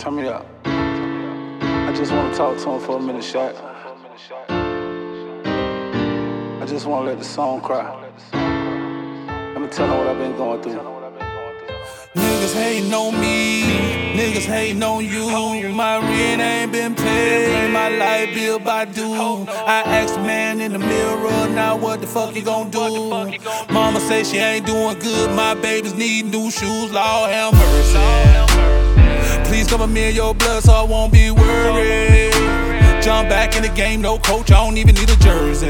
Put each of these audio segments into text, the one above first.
Turn me up. I just wanna talk to him for a minute, Shaq. I just wanna let the song cry. Let me tell him what I've been going through. Niggas hating on me, niggas hating on you. My rent ain't been paid, my light bill by due. I asked man in the mirror, now what the fuck you gon' do? Mama say she ain't doing good, my babies need new shoes, Lord have mercy. Please cover me in your blood so I won't be worried. Jump back in the game, no coach, I don't even need a jersey.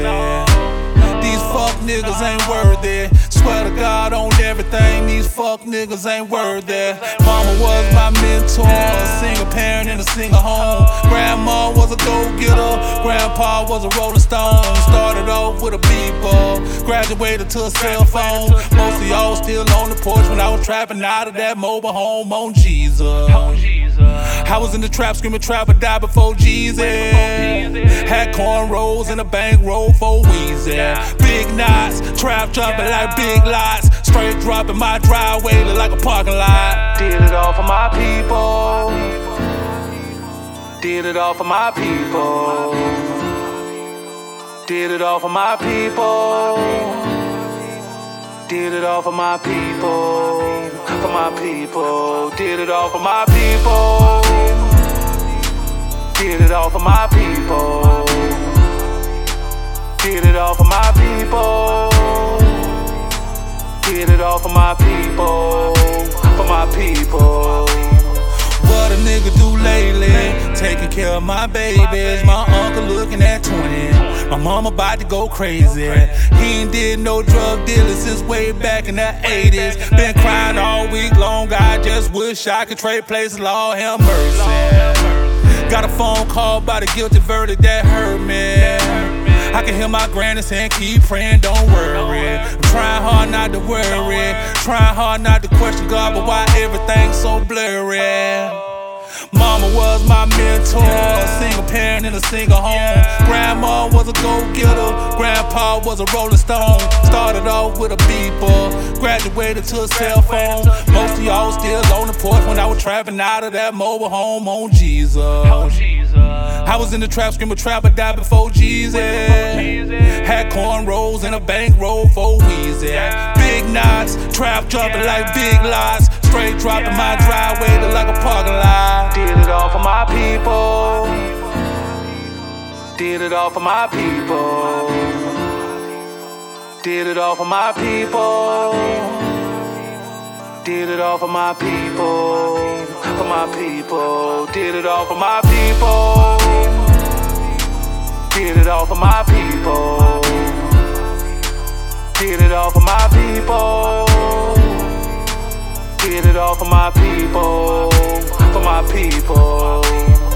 These fuck niggas ain't worthy. Swear to God on everything, these fuck niggas ain't worthy. Mama was my mentor, a single parent in a single home. Grandma was a go getter, grandpa was a rolling stone. Graduated to a cell phone. Most of y'all still on the porch when I was trapping out of that mobile home on Jesus. I was in the trap screaming trap, but died before Jeezy. Had cornrows and a bankroll for Weezy. Big knots, trap jumping like big lots. Straight dropping my driveway look like a parking lot. Did it all for my people. Did it all for my people. Did it all for my people. Did it all for my people. For my people. Did it all for my people. Did it all for my people. Did it all for my people. Did it all for my people. For my people. What a nigga do lately? Taking care of my babies. My uncle looking at 20. My mama about to go crazy. He ain't did no drug dealing since way back in the 80s. Been crying all week long. I just wish I could trade places. Lord have mercy. Got a phone call by the guilty verdict that hurt me. I can hear my granny saying, keep praying, don't worry. I'm trying hard not to worry. Trying hard not to question God, but why everything's so blurry? Mama was my mentor, a single parent in a single home. Grandma was a go-getter, grandpa was a rolling stone. Started off with a beeper, graduated to a cell phone. Most of y'all still on the porch when I was trapping out of that mobile home on oh, Jesus. I was in the trap screaming trap, but died before Jeezy. Had cornrows and a bankroll for Weezy. Big knots, trap jumping like big lots. Straight dropping my driveway look like a parking lot. Did it all for my people. Did it all for my people. Did it all for my people. For my people. Did it all for my people. Did it all for my people. Did it all for my people. Did it all for my people for my people.